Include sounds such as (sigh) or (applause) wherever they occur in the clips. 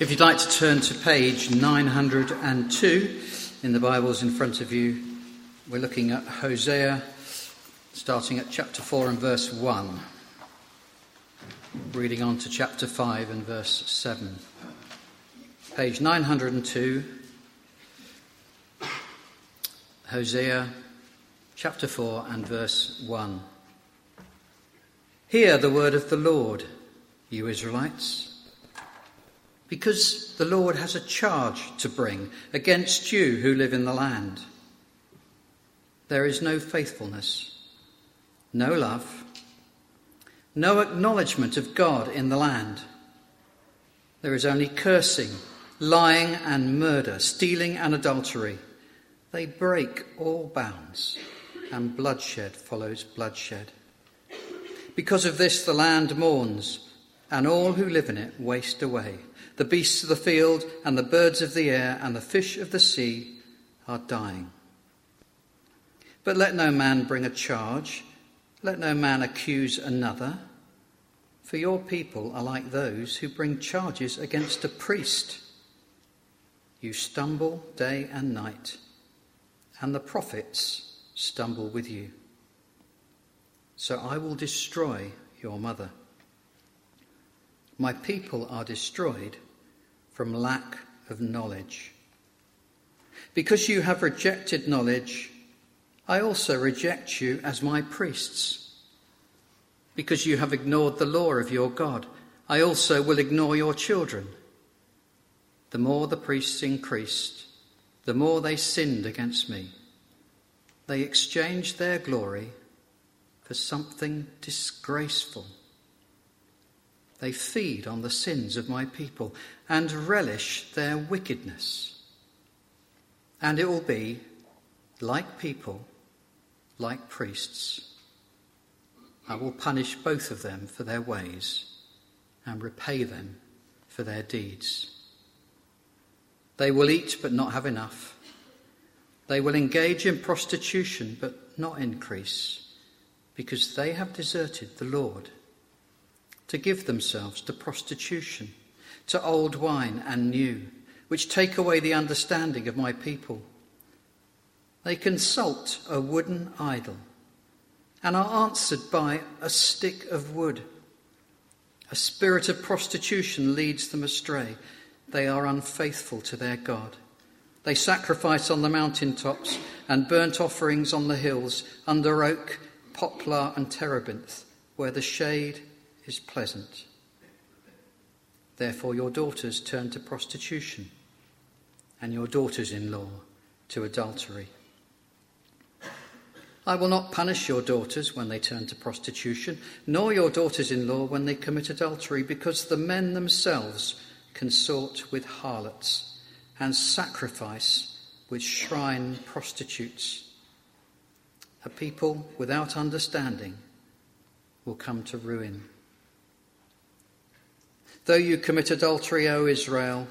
If you'd like to turn to page 902 in the Bibles in front of you, we're looking at Hosea, starting at chapter 4 and verse 1, reading on to chapter 5 and verse 7. Page 902, Hosea chapter 4 and verse 1. Hear the word of the Lord, you Israelites because the Lord has a charge to bring against you who live in the land. There is no faithfulness, no love, no acknowledgement of God in the land. There is only cursing, lying and murder, stealing and adultery. They break all bounds, and bloodshed follows bloodshed. Because of this, the land mourns, and all who live in it waste away. The beasts of the field and the birds of the air and the fish of the sea are dying. But let no man bring a charge, let no man accuse another, for your people are like those who bring charges against a priest. You stumble day and night, and the prophets stumble with you. So I will destroy your mother. My people are destroyed from lack of knowledge. Because you have rejected knowledge, I also reject you as my priests. Because you have ignored the law of your God, I also will ignore your children. The more the priests increased, the more they sinned against me. They exchanged their glory for something disgraceful. They feed on the sins of my people and relish their wickedness. And it will be like people, like priests. I will punish both of them for their ways and repay them for their deeds. They will eat but not have enough. They will engage in prostitution but not increase because they have deserted the Lord to give themselves to prostitution, to old wine and new, which take away the understanding of my people. They consult a wooden idol and are answered by a stick of wood. A spirit of prostitution leads them astray. They are unfaithful to their God. They sacrifice on the mountain tops and burnt offerings on the hills under oak, poplar, and terebinth, where the shade is pleasant. Therefore, your daughters turn to prostitution, and your daughters in law to adultery. I will not punish your daughters when they turn to prostitution, nor your daughters in law when they commit adultery, because the men themselves consort with harlots and sacrifice with shrine prostitutes. A people without understanding will come to ruin. Though you commit adultery, O Israel,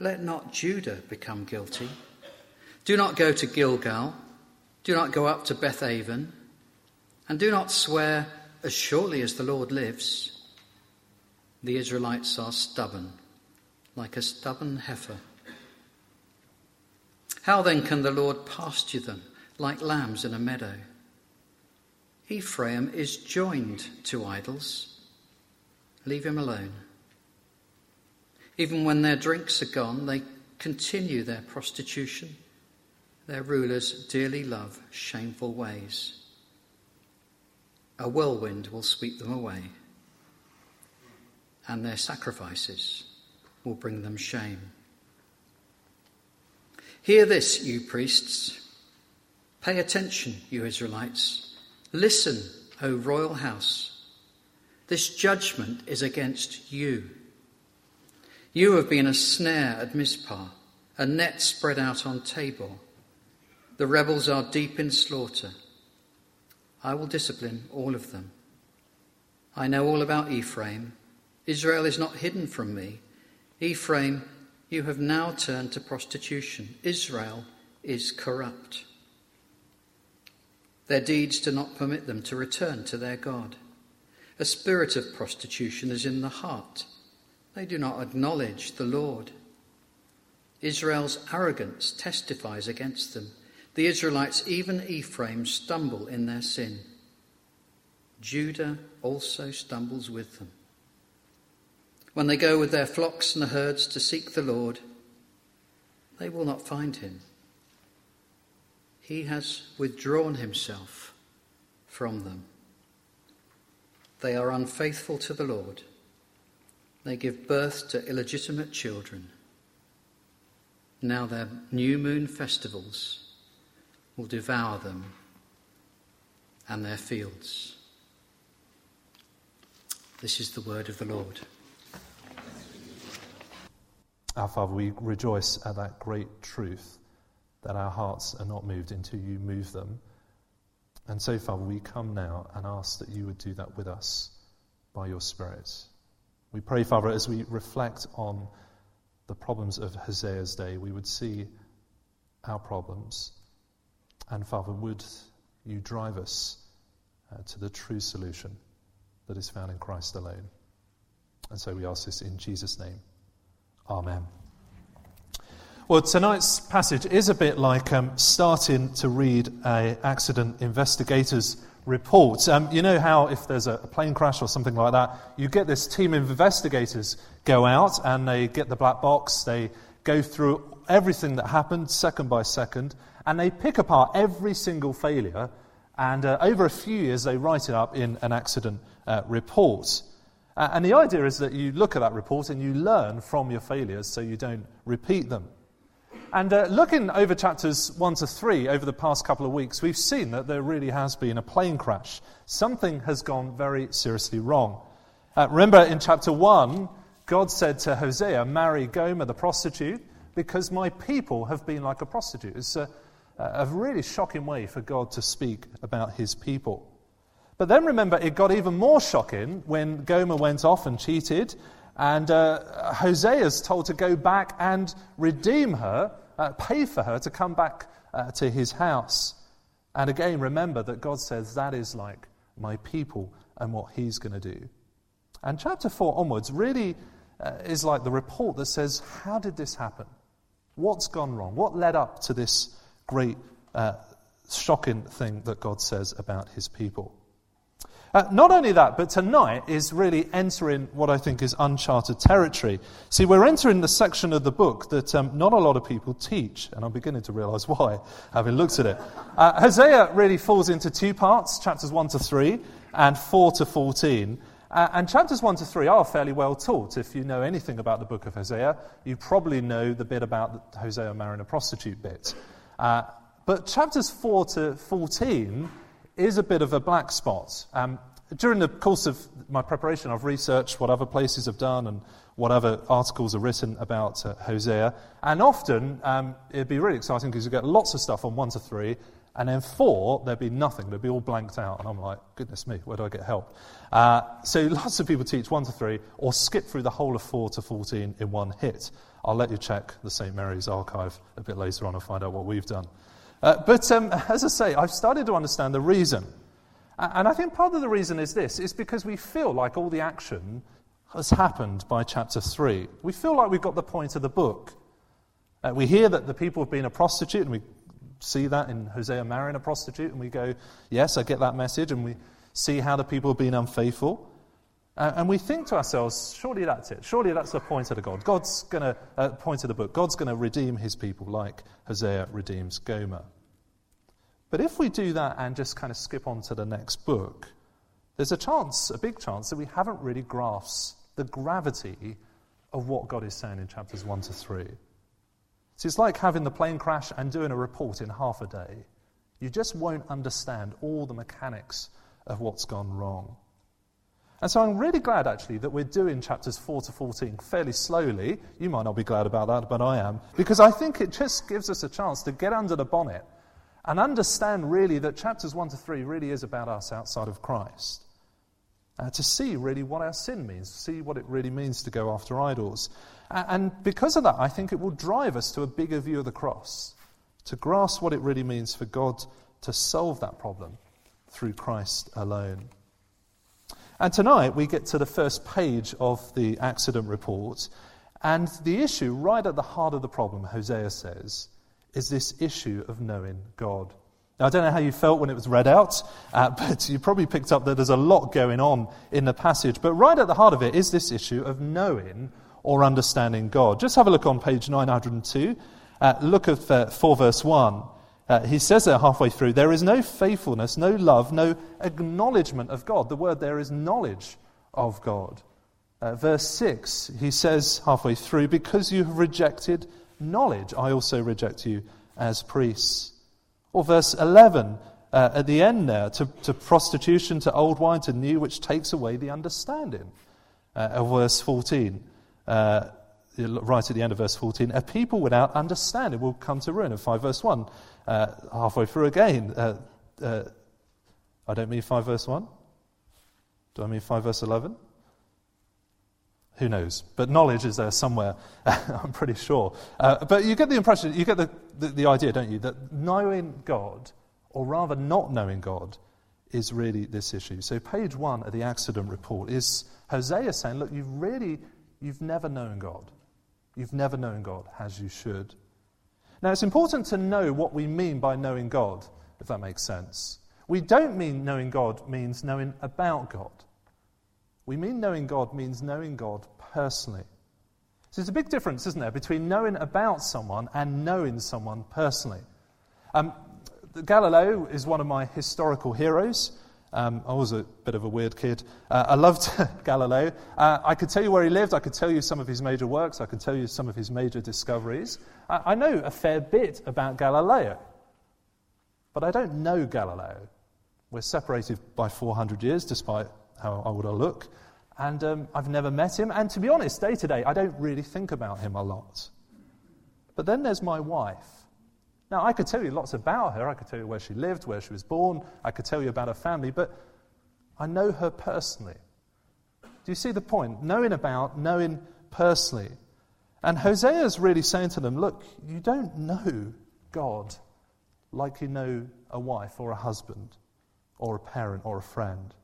let not Judah become guilty. Do not go to Gilgal. Do not go up to Bethaven. And do not swear, as surely as the Lord lives. The Israelites are stubborn, like a stubborn heifer. How then can the Lord pasture them like lambs in a meadow? Ephraim is joined to idols. Leave him alone. Even when their drinks are gone, they continue their prostitution. Their rulers dearly love shameful ways. A whirlwind will sweep them away, and their sacrifices will bring them shame. Hear this, you priests. Pay attention, you Israelites. Listen, O royal house. This judgment is against you. You have been a snare at Mizpah, a net spread out on Tabor. The rebels are deep in slaughter. I will discipline all of them. I know all about Ephraim. Israel is not hidden from me. Ephraim, you have now turned to prostitution. Israel is corrupt. Their deeds do not permit them to return to their God. A spirit of prostitution is in the heart They do not acknowledge the Lord. Israel's arrogance testifies against them. The Israelites, even Ephraim, stumble in their sin. Judah also stumbles with them. When they go with their flocks and herds to seek the Lord, they will not find him. He has withdrawn himself from them. They are unfaithful to the Lord. They give birth to illegitimate children. Now their new moon festivals will devour them and their fields. This is the word of the Lord. Our Father, we rejoice at that great truth that our hearts are not moved until you move them. And so, Father, we come now and ask that you would do that with us by your Spirit. We pray, Father, as we reflect on the problems of Hosea's day, we would see our problems. And, Father, would you drive us uh, to the true solution that is found in Christ alone. And so we ask this in Jesus' name. Amen. Well, tonight's passage is a bit like um, starting to read a accident investigator's report. Um, you know how if there's a plane crash or something like that, you get this team of investigators go out and they get the black box, they go through everything that happened second by second, and they pick apart every single failure, and uh, over a few years they write it up in an accident uh, report. Uh, and the idea is that you look at that report and you learn from your failures so you don't repeat them. And uh, looking over chapters 1 to 3 over the past couple of weeks, we've seen that there really has been a plane crash. Something has gone very seriously wrong. Uh, remember in chapter 1, God said to Hosea, Marry Gomer the prostitute, because my people have been like a prostitute. It's a, a really shocking way for God to speak about his people. But then remember, it got even more shocking when Gomer went off and cheated, and uh, Hosea is told to go back and redeem her, uh, pay for her to come back uh, to his house. And again, remember that God says that is like my people and what he's going to do. And chapter 4 onwards really uh, is like the report that says, How did this happen? What's gone wrong? What led up to this great, uh, shocking thing that God says about his people? Uh, not only that, but tonight is really entering what I think is uncharted territory. See, we're entering the section of the book that um, not a lot of people teach, and I'm beginning to realize (laughs) why, having looked at it. Uh, Hosea really falls into two parts chapters 1 to 3 and 4 to 14. Uh, and chapters 1 to 3 are fairly well taught. If you know anything about the book of Hosea, you probably know the bit about Hosea marrying a prostitute bit. Uh, but chapters 4 to 14 is a bit of a black spot. Um, during the course of my preparation, I've researched what other places have done and what other articles are written about uh, Hosea. And often um, it'd be really exciting because you get lots of stuff on 1 to 3, and then 4, there'd be nothing. There'd be all blanked out. And I'm like, goodness me, where do I get help? Uh, so lots of people teach 1 to 3 or skip through the whole of 4 to 14 in one hit. I'll let you check the St. Mary's archive a bit later on and find out what we've done. Uh, but um, as I say, I've started to understand the reason. And I think part of the reason is this is because we feel like all the action has happened by chapter 3. We feel like we've got the point of the book. Uh, we hear that the people have been a prostitute, and we see that in Hosea marrying a prostitute, and we go, Yes, I get that message, and we see how the people have been unfaithful. Uh, and we think to ourselves, surely that's it. Surely that's the point of the God. God's going to, uh, point of the book, God's going to redeem his people like Hosea redeems Gomer. But if we do that and just kind of skip on to the next book, there's a chance, a big chance, that we haven't really grasped the gravity of what God is saying in chapters 1 to 3. So it's like having the plane crash and doing a report in half a day. You just won't understand all the mechanics of what's gone wrong. And so I'm really glad, actually, that we're doing chapters 4 to 14 fairly slowly. You might not be glad about that, but I am. Because I think it just gives us a chance to get under the bonnet and understand, really, that chapters 1 to 3 really is about us outside of Christ. Uh, to see, really, what our sin means, see what it really means to go after idols. And because of that, I think it will drive us to a bigger view of the cross, to grasp what it really means for God to solve that problem through Christ alone. And tonight we get to the first page of the accident report, and the issue right at the heart of the problem, Hosea says, is this issue of knowing God. Now, I don't know how you felt when it was read out, uh, (laughs) but you probably picked up that there's a lot going on in the passage. But right at the heart of it is this issue of knowing or understanding God. Just have a look on page 902. Uh, look at uh, 4 verse 1. Uh, he says there halfway through, there is no faithfulness, no love, no acknowledgement of God. The word there is knowledge of God. Uh, verse 6, he says halfway through, because you have rejected knowledge, I also reject you as priests. Or verse 11, uh, at the end there, to, to, prostitution, to old wine, to new, which takes away the understanding. Uh, verse 14, uh, right at the end of verse 14, a people without understanding will come to ruin. In 5 verse 1, uh, halfway through again, uh, uh, I don't mean 5 verse 1. Do I mean 5 verse 11? Who knows? But knowledge is there somewhere, (laughs) I'm pretty sure. Uh, but you get the impression, you get the, the, the, idea, don't you, that knowing God, or rather not knowing God, is really this issue. So page one of the accident report is Hosea saying, look, you've really, you've never known God. You've never known God as you should. Now, it's important to know what we mean by knowing God, if that makes sense. We don't mean knowing God means knowing about God. We mean knowing God means knowing God personally. So there's a big difference, isn't there, between knowing about someone and knowing someone personally. Um, Galileo is one of my historical heroes. Um, I was a bit of a weird kid. Uh, I loved (laughs) Galileo. Uh, I could tell you where he lived. I could tell you some of his major works. I could tell you some of his major discoveries. I, I know a fair bit about Galileo. But I don't know Galileo. We're separated by 400 years, despite how old I look. And um, I've never met him. And to be honest, day to day, I don't really think about him a lot. But then there's my wife. Now, I could tell you lots about her. I could tell you where she lived, where she was born. I could tell you about her family. But I know her personally. Do you see the point? Knowing about, knowing personally. And Hosea is really saying to them, look, you don't know God like you know a wife or a husband or a parent or a friend.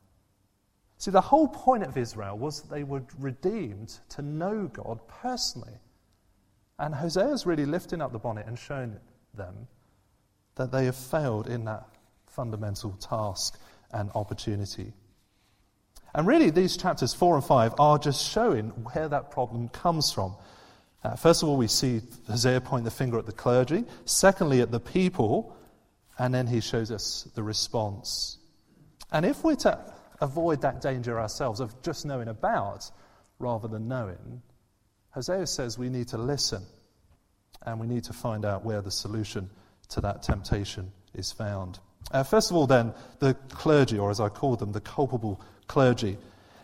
See, the whole point of Israel was that they were redeemed to know God personally. And Hosea is really lifting up the bonnet and showing them that they have failed in that fundamental task and opportunity. And really, these chapters 4 and 5 are just showing where that problem comes from. Uh, first of all, we see Hosea point the finger at the clergy. Secondly, at the people. And then he shows us the response. And if we're to avoid that danger ourselves of just knowing about rather than knowing, Hosea says we need to listen and we need to find out where the solution to that temptation is found. Uh, first of all, then, the clergy, or as I call them, the culpable clergy.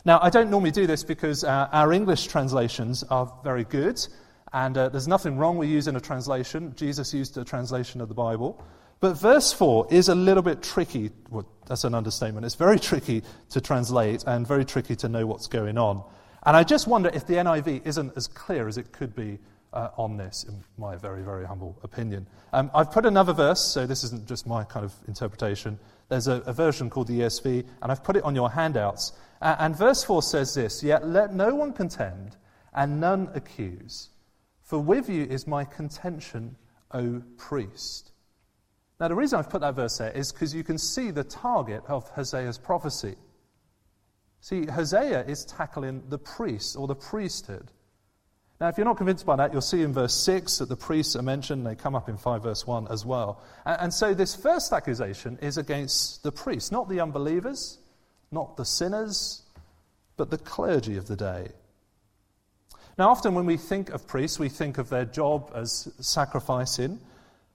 Now, I don't normally do this because uh, our English translations are very good, and uh, there's nothing wrong with using a translation. Jesus used a translation of the Bible. But verse 4 is a little bit tricky. Well, that's an understatement. It's very tricky to translate and very tricky to know what's going on. And I just wonder if the NIV isn't as clear as it could be uh, on this, in my very, very humble opinion. Um, I've put another verse, so this isn't just my kind of interpretation. There's a, a version called the ESV, and I've put it on your handouts. Uh, and verse 4 says this Yet let no one contend, and none accuse. For with you is my contention, O priest. Now, the reason I've put that verse there is because you can see the target of Hosea's prophecy. See, Hosea is tackling the priest or the priesthood. Now, if you're not convinced by that, you'll see in verse 6 that the priests are mentioned. They come up in 5 verse 1 as well. And, and so this first accusation is against the priests, not the unbelievers, not the sinners, but the clergy of the day. Now, often when we think of priests, we think of their job as sacrificing.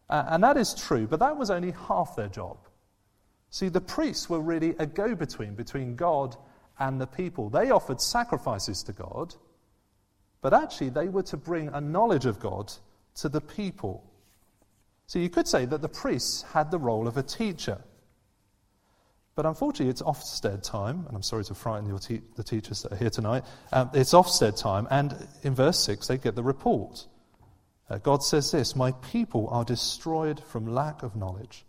Uh, and that is true, but that was only half their job. See, the priests were really a go between between God and the people. They offered sacrifices to God, but actually they were to bring a knowledge of God to the people. So you could say that the priests had the role of a teacher. But unfortunately, it's Ofsted time, and I'm sorry to frighten te- the teachers that are here tonight. Um, it's Ofsted time, and in verse 6, they get the report. Uh, God says this My people are destroyed from lack of knowledge.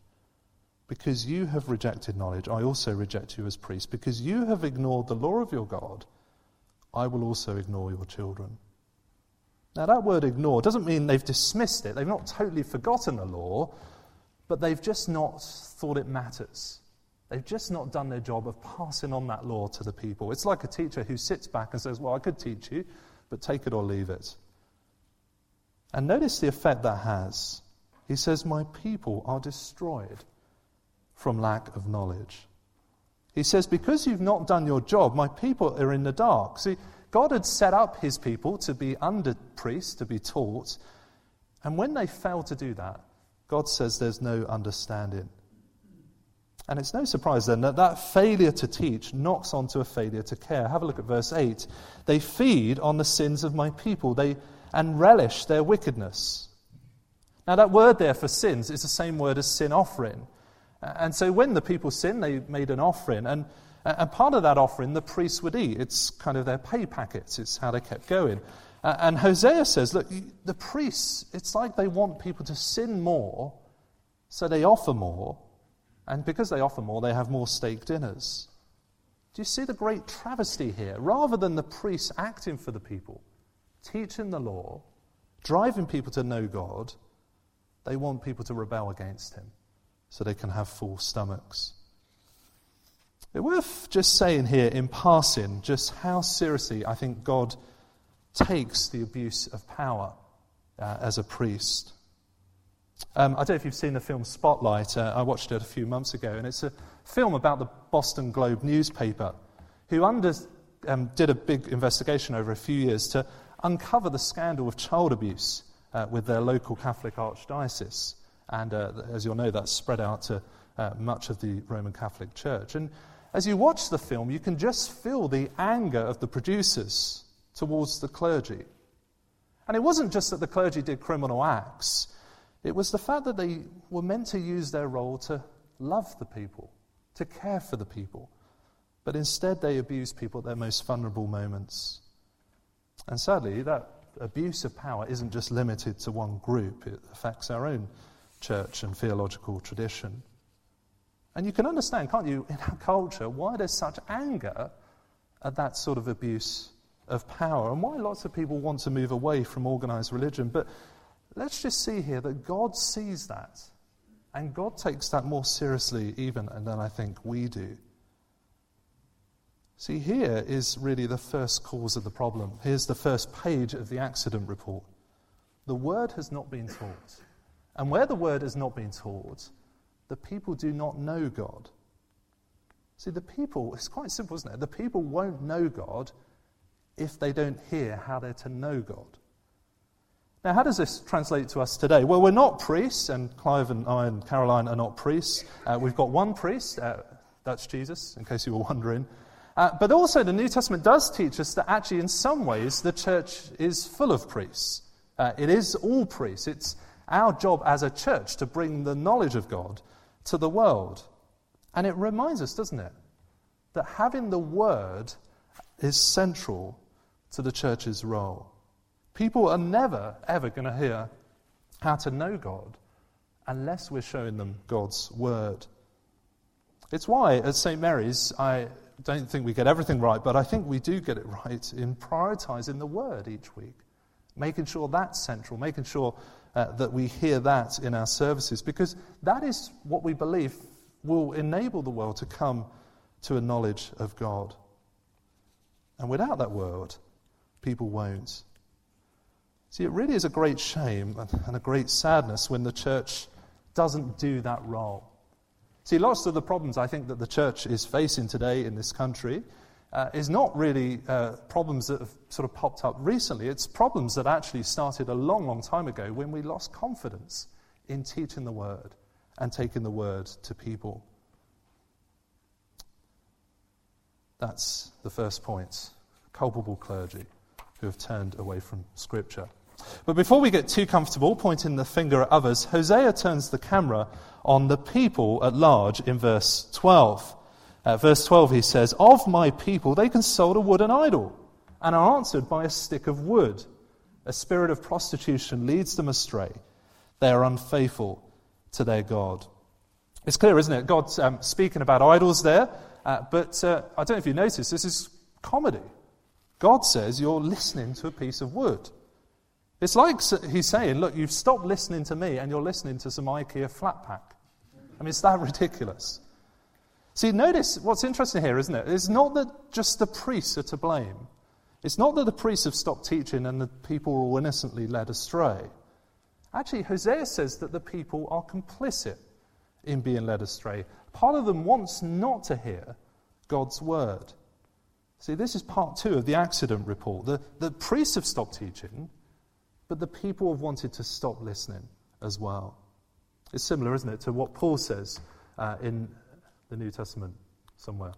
Because you have rejected knowledge, I also reject you as priest. Because you have ignored the law of your God, I will also ignore your children. Now, that word ignore doesn't mean they've dismissed it. They've not totally forgotten the law, but they've just not thought it matters. They've just not done their job of passing on that law to the people. It's like a teacher who sits back and says, Well, I could teach you, but take it or leave it. And notice the effect that has. He says, My people are destroyed from lack of knowledge. He says, Because you've not done your job, my people are in the dark. See, God had set up his people to be under priests, to be taught. And when they fail to do that, God says there's no understanding. And it's no surprise then that that failure to teach knocks onto a failure to care. Have a look at verse 8. They feed on the sins of my people they, and relish their wickedness. Now, that word there for sins is the same word as sin offering. And so when the people sinned, they made an offering. And, and part of that offering, the priests would eat. It's kind of their pay packets, it's how they kept going. And Hosea says, look, the priests, it's like they want people to sin more, so they offer more. And because they offer more, they have more steak dinners. Do you see the great travesty here? Rather than the priests acting for the people, teaching the law, driving people to know God, they want people to rebel against him so they can have full stomachs. It's worth just saying here in passing just how seriously I think God takes the abuse of power uh, as a priest. Um, I don't know if you've seen the film Spotlight. Uh, I watched it a few months ago, and it's a film about the Boston Globe newspaper, who under, um, did a big investigation over a few years to uncover the scandal of child abuse uh, with their local Catholic archdiocese. And uh, as you'll know, that's spread out to uh, much of the Roman Catholic Church. And as you watch the film, you can just feel the anger of the producers towards the clergy. And it wasn't just that the clergy did criminal acts, it was the fact that they were meant to use their role to love the people, to care for the people. But instead, they abused people at their most vulnerable moments. And sadly, that abuse of power isn't just limited to one group, it affects our own church and theological tradition. And you can understand, can't you, in our culture, why there's such anger at that sort of abuse of power and why lots of people want to move away from organized religion. But let's just see here that God sees that. And God takes that more seriously even than I think we do. See, here is really the first cause of the problem. Here's the first page of the accident report. The word has not been taught. And where the word has not been taught, the people do not know God. See, the people, it's quite simple, isn't it? The people won't know God if they don't hear how they're to know God. Now, how does this translate to us today? Well, we're not priests, and Clive and I and Caroline are not priests. Uh, we've got one priest, uh, that's Jesus, in case you were wondering. Uh, but also, the New Testament does teach us that actually, in some ways, the church is full of priests. Uh, it is all priests. It's our job as a church to bring the knowledge of God to the world. And it reminds us, doesn't it, that having the word is central to the church's role. People are never, ever going to hear how to know God unless we're showing them God's Word. It's why at St. Mary's, I don't think we get everything right, but I think we do get it right in prioritizing the Word each week, making sure that's central, making sure uh, that we hear that in our services, because that is what we believe will enable the world to come to a knowledge of God. And without that word, people won't. See, it really is a great shame and a great sadness when the church doesn't do that role. See, lots of the problems I think that the church is facing today in this country uh, is not really uh, problems that have sort of popped up recently. It's problems that actually started a long, long time ago when we lost confidence in teaching the word and taking the word to people. That's the first point culpable clergy who have turned away from Scripture. But before we get too comfortable pointing the finger at others, Hosea turns the camera on the people at large in verse 12. Uh, verse 12, he says, Of my people, they consult a wooden idol and are answered by a stick of wood. A spirit of prostitution leads them astray. They are unfaithful to their God. It's clear, isn't it? God's um, speaking about idols there, uh, but uh, I don't know if you notice, this is comedy. God says you're listening to a piece of wood. It's like he's saying, look, you've stopped listening to me and you're listening to some IKEA flat pack. I mean, it's that (laughs) ridiculous. See, notice what's interesting here, isn't it? It's not that just the priests are to blame. It's not that the priests have stopped teaching and the people are all innocently led astray. Actually, Hosea says that the people are complicit in being led astray. Part of them wants not to hear God's word. See, this is part two of the accident report. The, the priests have stopped teaching, but the people have wanted to stop listening as well. It's similar, isn't it, to what Paul says uh, in the New Testament somewhere.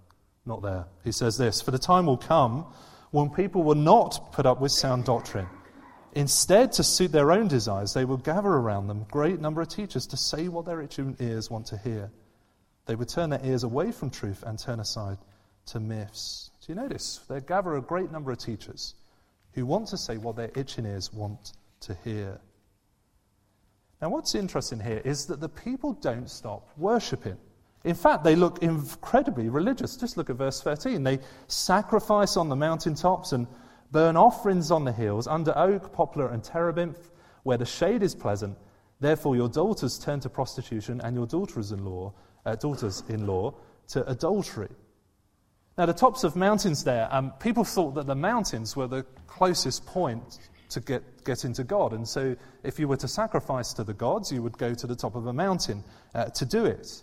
Not there. He says this For the time will come when people will not put up with sound doctrine. Instead, to suit their own desires, they will gather around them great number of teachers to say what their itching ears want to hear. They would turn their ears away from truth and turn aside to myths. Do you notice? They gather a great number of teachers who want to say what their itching ears want to hear. Now, what's interesting here is that the people don't stop worshipping. In fact, they look incredibly religious. Just look at verse 13. They sacrifice on the mountaintops and burn offerings on the hills under oak, poplar, and terebinth, where the shade is pleasant. Therefore, your daughters turn to prostitution, and your daughters-in-law, uh, daughters-in-law to adultery. Now, the tops of mountains there, um, people thought that the mountains were the closest point to get, get into God. And so, if you were to sacrifice to the gods, you would go to the top of a mountain uh, to do it.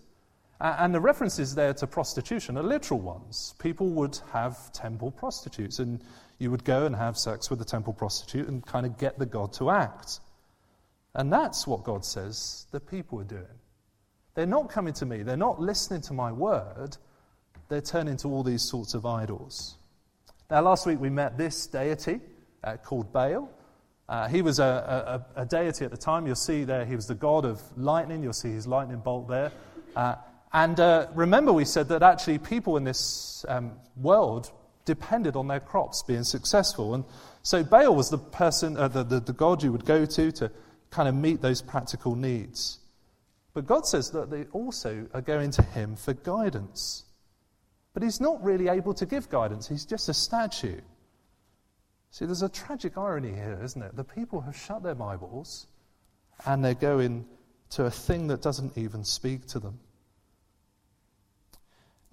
Uh, and the references there to prostitution are literal ones. People would have temple prostitutes, and you would go and have sex with a temple prostitute and kind of get the God to act. And that's what God says the people are doing. They're not coming to me, they're not listening to my word, they're turning to all these sorts of idols. Now, last week we met this deity uh, called Baal. Uh, he was a, a, a, deity at the time. You'll see there, he was the god of lightning. You'll see his lightning bolt there. Uh, and uh, remember, we said that actually people in this um, world depended on their crops being successful. And so Baal was the person, uh, the, the, the god you would go to to kind of meet those practical needs. But God says that they also are going to him for guidance. But he's not really able to give guidance, he's just a statue. See, there's a tragic irony here, isn't it? The people have shut their Bibles and they're going to a thing that doesn't even speak to them.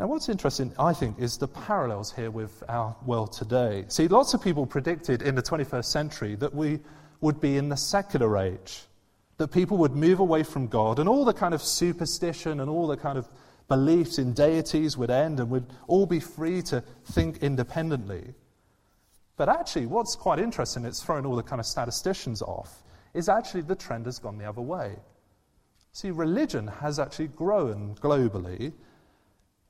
Now, what's interesting, I think, is the parallels here with our world today. See, lots of people predicted in the 21st century that we would be in the secular age, that people would move away from God, and all the kind of superstition and all the kind of beliefs in deities would end, and we'd all be free to think independently. But actually, what's quite interesting, it's thrown all the kind of statisticians off, is actually the trend has gone the other way. See, religion has actually grown globally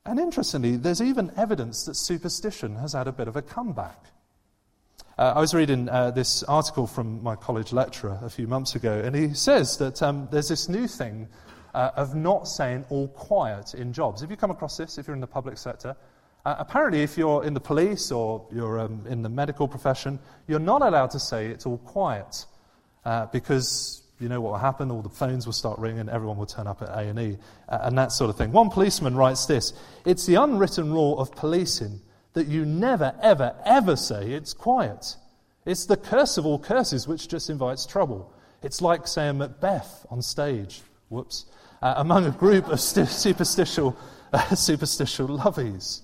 and interestingly, there's even evidence that superstition has had a bit of a comeback. Uh, I was reading uh, this article from my college lecturer a few months ago, and he says that um, there's this new thing uh, of not saying all quiet in jobs. Have you come across this if you're in the public sector? Uh, apparently, if you're in the police or you're um, in the medical profession, you're not allowed to say it's all quiet uh, because you know what will happen? All the phones will start ringing, everyone will turn up at A&E, uh, and that sort of thing. One policeman writes this, It's the unwritten rule of policing that you never, ever, ever say it's quiet. It's the curse of all curses which just invites trouble. It's like saying Macbeth on stage, whoops, uh, among a group of st- superstitial, uh, superstitial lovies.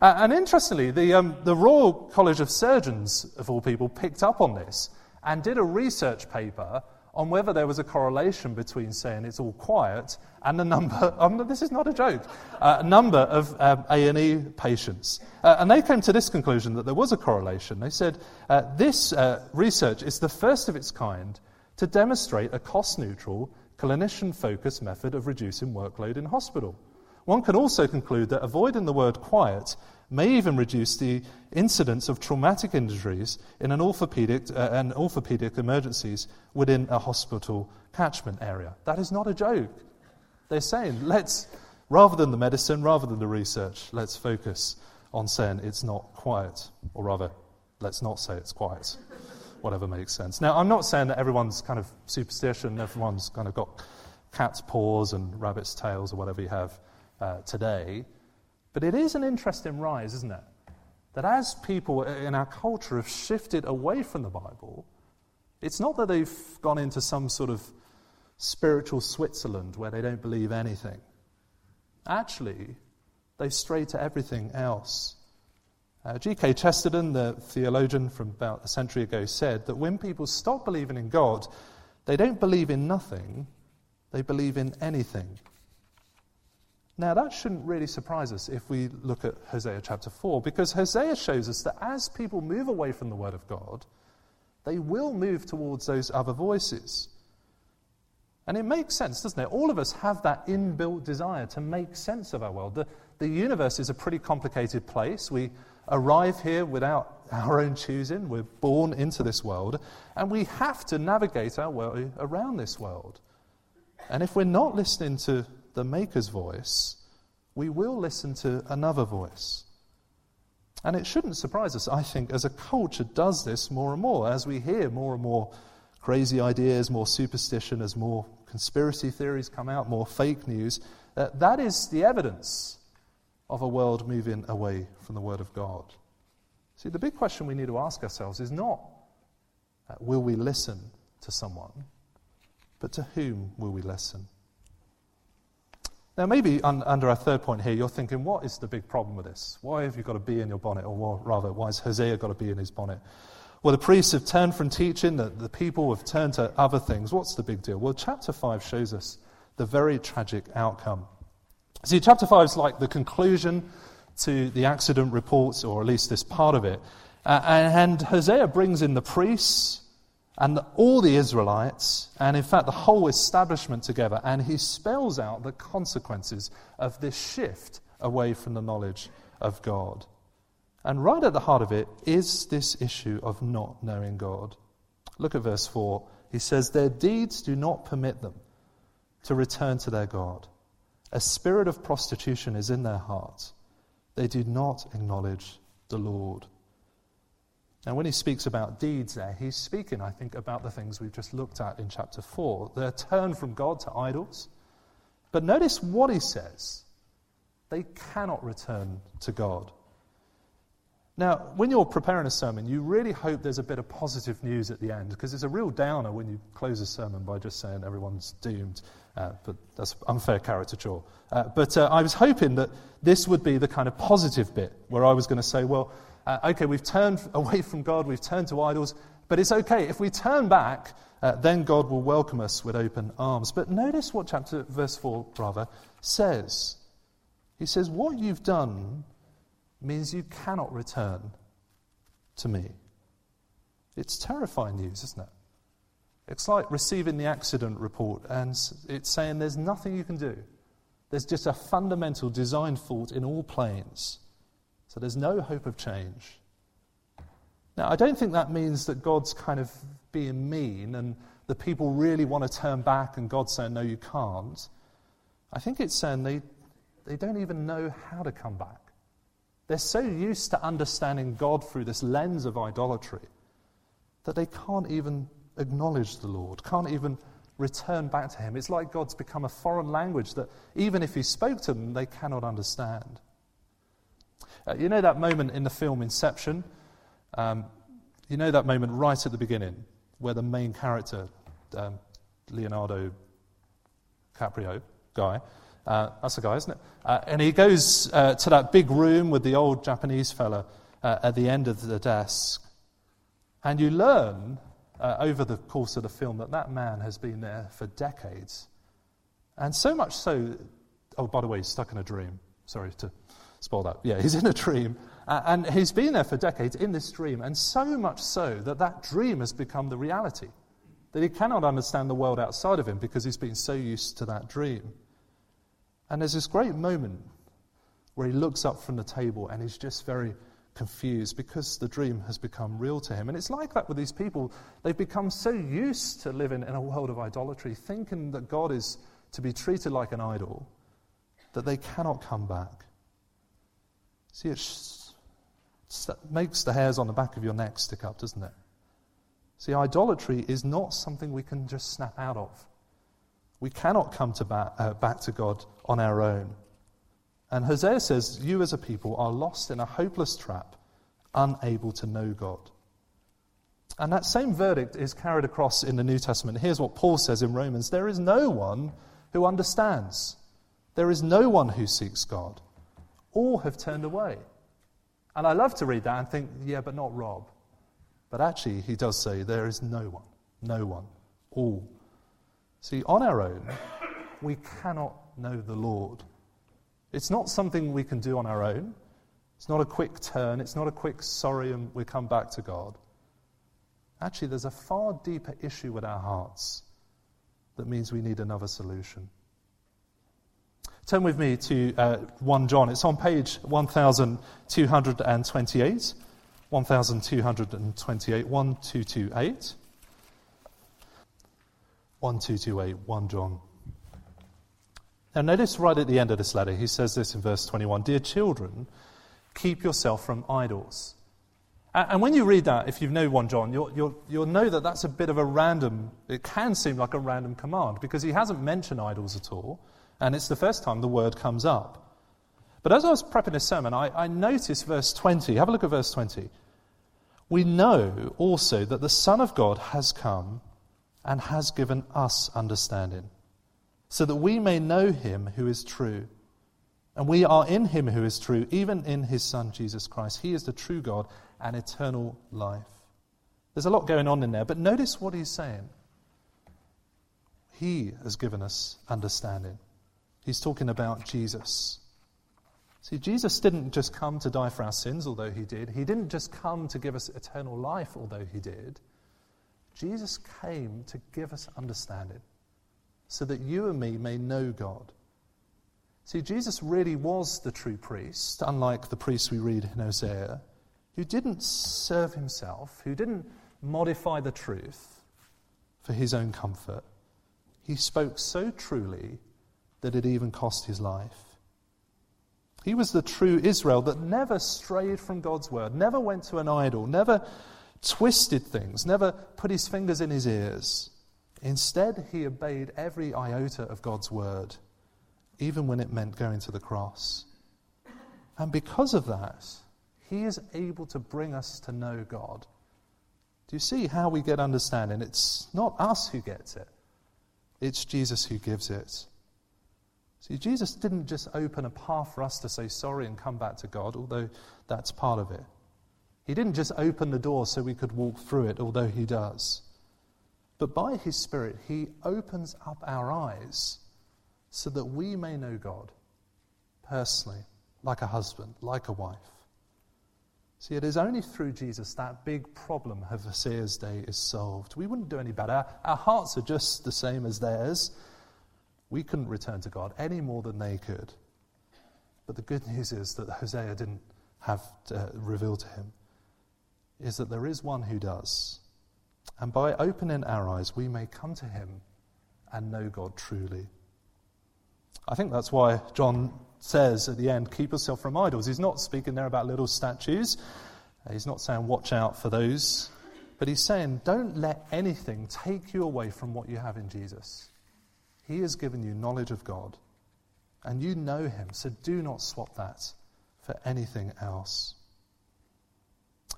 Uh, and interestingly, the, um, the Royal College of Surgeons, of all people, picked up on this and did a research paper on whether there was a correlation between saying it's all quiet and the number, (laughs) um, this is not a joke, uh, number of um, A&E patients. Uh, and they came to this conclusion that there was a correlation. They said uh, this uh, research is the first of its kind to demonstrate a cost-neutral, clinician-focused method of reducing workload in hospital. One can also conclude that avoiding the word quiet may even reduce the incidence of traumatic injuries in an orthopedic, uh, and orthopedic emergencies within a hospital catchment area. That is not a joke. They're saying, let's, rather than the medicine, rather than the research, let's focus on saying it's not quiet. Or rather, let's not say it's quiet. Whatever makes sense. Now, I'm not saying that everyone's kind of superstition, everyone's kind of got cat's paws and rabbit's tails or whatever you have uh, today. But it is an interesting rise, isn't it? That as people in our culture have shifted away from the Bible, it's not that they've gone into some sort of spiritual Switzerland where they don't believe anything. Actually, they've strayed to everything else. Uh, G.K. Chesterton, the theologian from about a century ago, said that when people stop believing in God, they don't believe in nothing, they believe in anything. Now, that shouldn't really surprise us if we look at Hosea chapter 4, because Hosea shows us that as people move away from the Word of God, they will move towards those other voices. And it makes sense, doesn't it? All of us have that inbuilt desire to make sense of our world. The, the universe is a pretty complicated place. We arrive here without our own choosing. We're born into this world, and we have to navigate our way around this world. And if we're not listening to the Maker's voice, we will listen to another voice. And it shouldn't surprise us, I think, as a culture does this more and more, as we hear more and more crazy ideas, more superstition, as more conspiracy theories come out, more fake news. That is the evidence of a world moving away from the Word of God. See, the big question we need to ask ourselves is not uh, will we listen to someone, but to whom will we listen? Now, maybe un- under our third point here, you're thinking, what is the big problem with this? Why have you got to be in your bonnet? Or rather, why has Hosea got to be in his bonnet? Well, the priests have turned from teaching, the, the people have turned to other things. What's the big deal? Well, chapter 5 shows us the very tragic outcome. See, chapter 5 is like the conclusion to the accident reports, or at least this part of it. Uh, and Hosea brings in the priests and all the Israelites, and in fact, the whole establishment together, and he spells out the consequences of this shift away from the knowledge of God. And right at the heart of it is this issue of not knowing God. Look at verse 4. He says, Their deeds do not permit them to return to their God. A spirit of prostitution is in their hearts. They do not acknowledge the Lord. Now, when he speaks about deeds there, he's speaking, I think, about the things we've just looked at in chapter 4. Their turn from God to idols. But notice what he says they cannot return to God. Now, when you're preparing a sermon, you really hope there's a bit of positive news at the end, because it's a real downer when you close a sermon by just saying everyone's doomed. Uh, but that's unfair caricature. Uh, but uh, I was hoping that this would be the kind of positive bit where I was going to say, well, uh, okay, we've turned (laughs) away from God, we've turned to idols, but it's okay. If we turn back, uh, then God will welcome us with open arms. But notice what chapter, verse 4, rather, says. He says, What you've done means you cannot return to me. It's terrifying news, isn't it? It's like receiving the accident report and it's saying there's nothing you can do. There's just a fundamental design fault in all planes. So there's no hope of change. Now, I don't think that means that God's kind of being mean and the people really want to turn back and God's saying, no, you can't. I think it's saying they, they don't even know how to come back. They're so used to understanding God through this lens of idolatry that they can't even acknowledge the Lord, can't even return back to Him. It's like God's become a foreign language that even if He spoke to them, they cannot understand. Uh, you know that moment in the film Inception? Um, you know that moment right at the beginning where the main character, um, Leonardo Caprio guy, uh, that's the guy, isn't it? Uh, and he goes uh, to that big room with the old Japanese fella uh, at the end of the desk. And you learn uh, over the course of the film that that man has been there for decades. And so much so, oh, by the way, he's stuck in a dream. Sorry to spoil that. Yeah, he's in a dream. And he's been there for decades in this dream. And so much so that that dream has become the reality. That he cannot understand the world outside of him because he's been so used to that dream. And there's this great moment where he looks up from the table and he's just very confused because the dream has become real to him. And it's like that with these people. They've become so used to living in a world of idolatry, thinking that God is to be treated like an idol, that they cannot come back. See, it makes the hairs on the back of your neck stick up, doesn't it? See, idolatry is not something we can just snap out of. We cannot come to back, uh, back to God on our own. And Hosea says, You as a people are lost in a hopeless trap, unable to know God. And that same verdict is carried across in the New Testament. Here's what Paul says in Romans There is no one who understands, there is no one who seeks God. All have turned away. And I love to read that and think, yeah, but not Rob. But actually, he does say, there is no one, no one, all. See, on our own, we cannot know the Lord. It's not something we can do on our own. It's not a quick turn. It's not a quick sorry and we come back to God. Actually, there's a far deeper issue with our hearts that means we need another solution. Turn with me to uh, 1 John. It's on page 1228. 1228, 1228. 1228, 1 John. Now, notice right at the end of this letter, he says this in verse 21 Dear children, keep yourself from idols. And when you read that, if you know 1 John, you'll, you'll, you'll know that that's a bit of a random, it can seem like a random command because he hasn't mentioned idols at all, and it's the first time the word comes up. But as I was prepping this sermon, I, I noticed verse 20. Have a look at verse 20. We know also that the Son of God has come and has given us understanding, so that we may know him who is true. And we are in him who is true, even in his Son, Jesus Christ. He is the true God and eternal life. There's a lot going on in there, but notice what he's saying. He has given us understanding. He's talking about Jesus. See, Jesus didn't just come to die for our sins, although he did. He didn't just come to give us eternal life, although he did. Jesus came to give us understanding so that you and me may know God See, Jesus really was the true priest, unlike the priest we read in Hosea, who didn't serve himself, who didn't modify the truth for his own comfort. He spoke so truly that it even cost his life. He was the true Israel that never strayed from God's word, never went to an idol, never twisted things, never put his fingers in his ears. Instead, he obeyed every iota of God's word even when it meant going to the cross. And because of that, he is able to bring us to know God. Do you see how we get understanding? It's not us who gets it, it's Jesus who gives it. See, Jesus didn't just open a path for us to say sorry and come back to God, although that's part of it. He didn't just open the door so we could walk through it, although He does. But by His Spirit, He opens up our eyes so that we may know God personally, like a husband, like a wife. See, it is only through Jesus that big problem of Hosea's day is solved. We wouldn't do any better. Our hearts are just the same as theirs. We couldn't return to God any more than they could. But the good news is that Hosea didn't have to uh, reveal to him is that there is one who does. And by opening our eyes, we may come to him and know God truly. I think that's why John says at the end, keep yourself from idols. He's not speaking there about little statues. Uh, he's not saying watch out for those. But he's saying don't let anything take you away from what you have in Jesus. He has given you knowledge of God, and you know him, so do not swap that for anything else.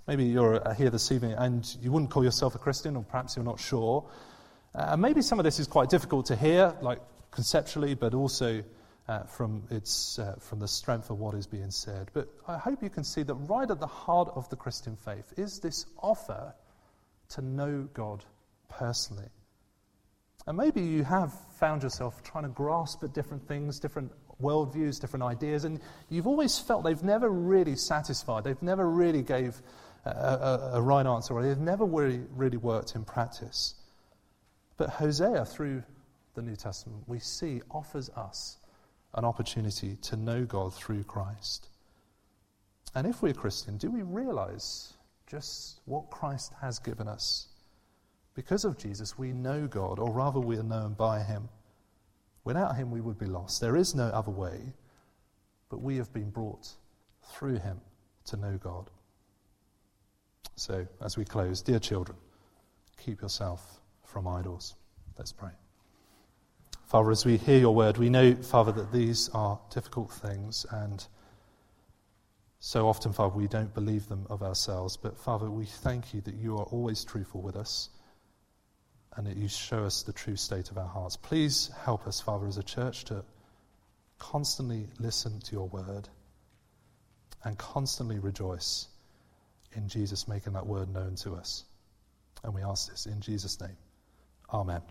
Maybe you're uh, here this evening and you wouldn't call yourself a Christian, or perhaps you're not sure. Uh, maybe some of this is quite difficult to hear, like conceptually, but also uh, from, its, uh, from the strength of what is being said. But I hope you can see that right at the heart of the Christian faith is this offer to know God personally. And maybe you have found yourself trying to grasp at different things, different worldviews, different ideas, and you've always felt they've never really satisfied. They've never really gave a, a, a right answer, or they've never really, really worked in practice. But Hosea, through the New Testament, we see offers us an opportunity to know God through Christ. And if we're Christian, do we realize just what Christ has given us? Because of Jesus, we know God, or rather, we are known by Him. Without Him, we would be lost. There is no other way, but we have been brought through Him to know God. So, as we close, dear children, keep yourself from idols. Let's pray. Father, as we hear your word, we know, Father, that these are difficult things, and so often, Father, we don't believe them of ourselves. But, Father, we thank you that you are always truthful with us and that you show us the true state of our hearts. Please help us, Father, as a church to constantly listen to your word and constantly rejoice in Jesus making that word known to us. And we ask this in Jesus' name. Amen.